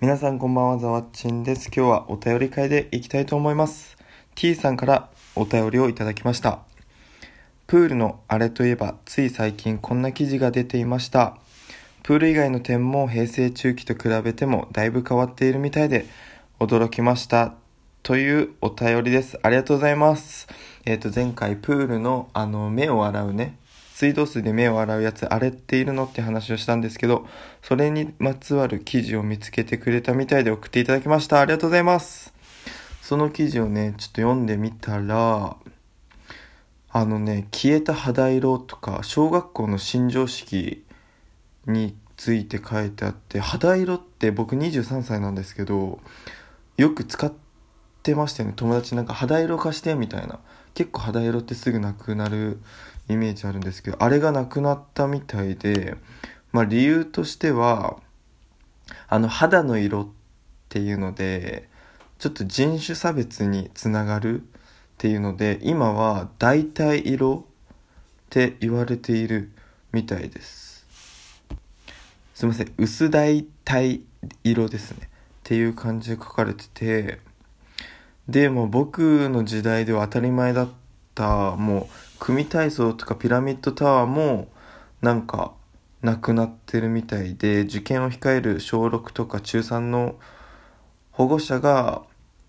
皆さんこんばんは、ざわっちんです。今日はお便り会でいきたいと思います。T さんからお便りをいただきました。プールのあれといえば、つい最近こんな記事が出ていました。プール以外の点も平成中期と比べてもだいぶ変わっているみたいで驚きました。というお便りです。ありがとうございます。えっ、と、前回プールのあの目を洗うね、水道水で目を洗うやつあれているのって話をしたんですけどそれにまつわる記事を見つけてくれたみたいで送っていただきました。ありがとうございます。その記事をねちょっと読んでみたらあのね消えた肌色とか小学校の新常識について書いてあって肌色って僕23歳なんですけどよく使っててましたよね。友達なんか肌色貸してみたいな。結構肌色ってすぐなくなるイメージあるんですけどあれがなくなったみたいでまあ理由としてはあの肌の色っていうのでちょっと人種差別につながるっていうので今は代替色って言われているみたいです。すいません。薄代替色ですね。っていう感じで書かれててでも僕の時代では当たり前だったもう組体操とかピラミッドタワーもなんかなくなってるみたいで受験を控える小6とか中3の保護者が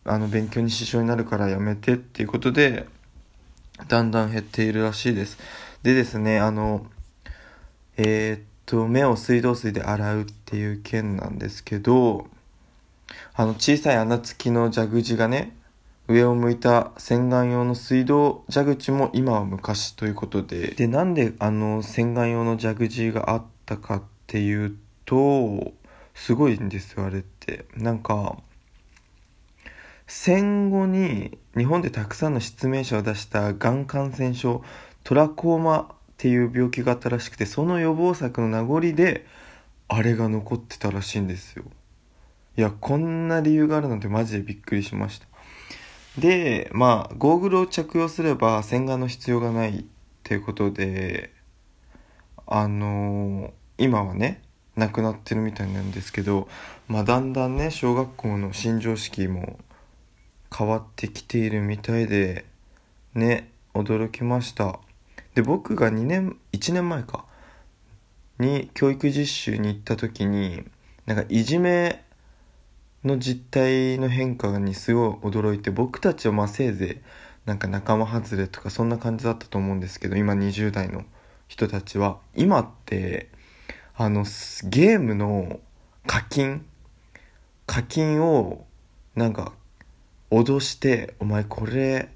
あの勉強に支障になるからやめてっていうことでだんだん減っているらしいです。でですねあのえー、っと目を水道水で洗うっていう件なんですけどあの小さい穴付きの蛇口がね上を向いた洗顔用の水道蛇口も今は昔ということで。でなんであの洗顔用の蛇口があったかっていうとすごいんですよあれって。なんか戦後に日本でたくさんの失明者を出したがん感染症トラコーマっていう病気があったらしくてその予防策の名残であれが残ってたらしいんですよ。いやこんな理由があるなんてマジでびっくりしました。でまあゴーグルを着用すれば洗顔の必要がないっていうことであのー、今はねなくなってるみたいなんですけど、まあ、だんだんね小学校の新常識も変わってきているみたいでね驚きました。で僕が2年1年前かに教育実習に行った時になんかいじめの実態の変化にすごい驚いて僕たちはまあせいぜいなんか仲間外れとかそんな感じだったと思うんですけど今20代の人たちは。今ってあのゲームの課金課金をなんか脅して「お前これ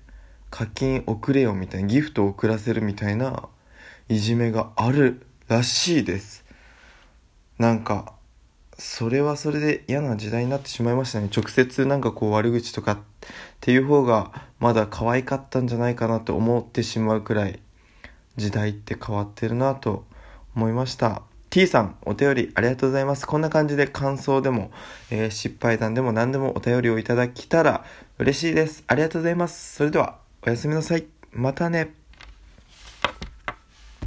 課金送れよ」みたいなギフトを送らせるみたいないじめがあるらしいです。なんかそれはそれで嫌な時代になってしまいましたね。直接なんかこう悪口とかっていう方がまだ可愛かったんじゃないかなと思ってしまうくらい時代って変わってるなと思いました。T さんお便りありがとうございます。こんな感じで感想でも、えー、失敗談でも何でもお便りをいただけたら嬉しいです。ありがとうございます。それではおやすみなさい。またね。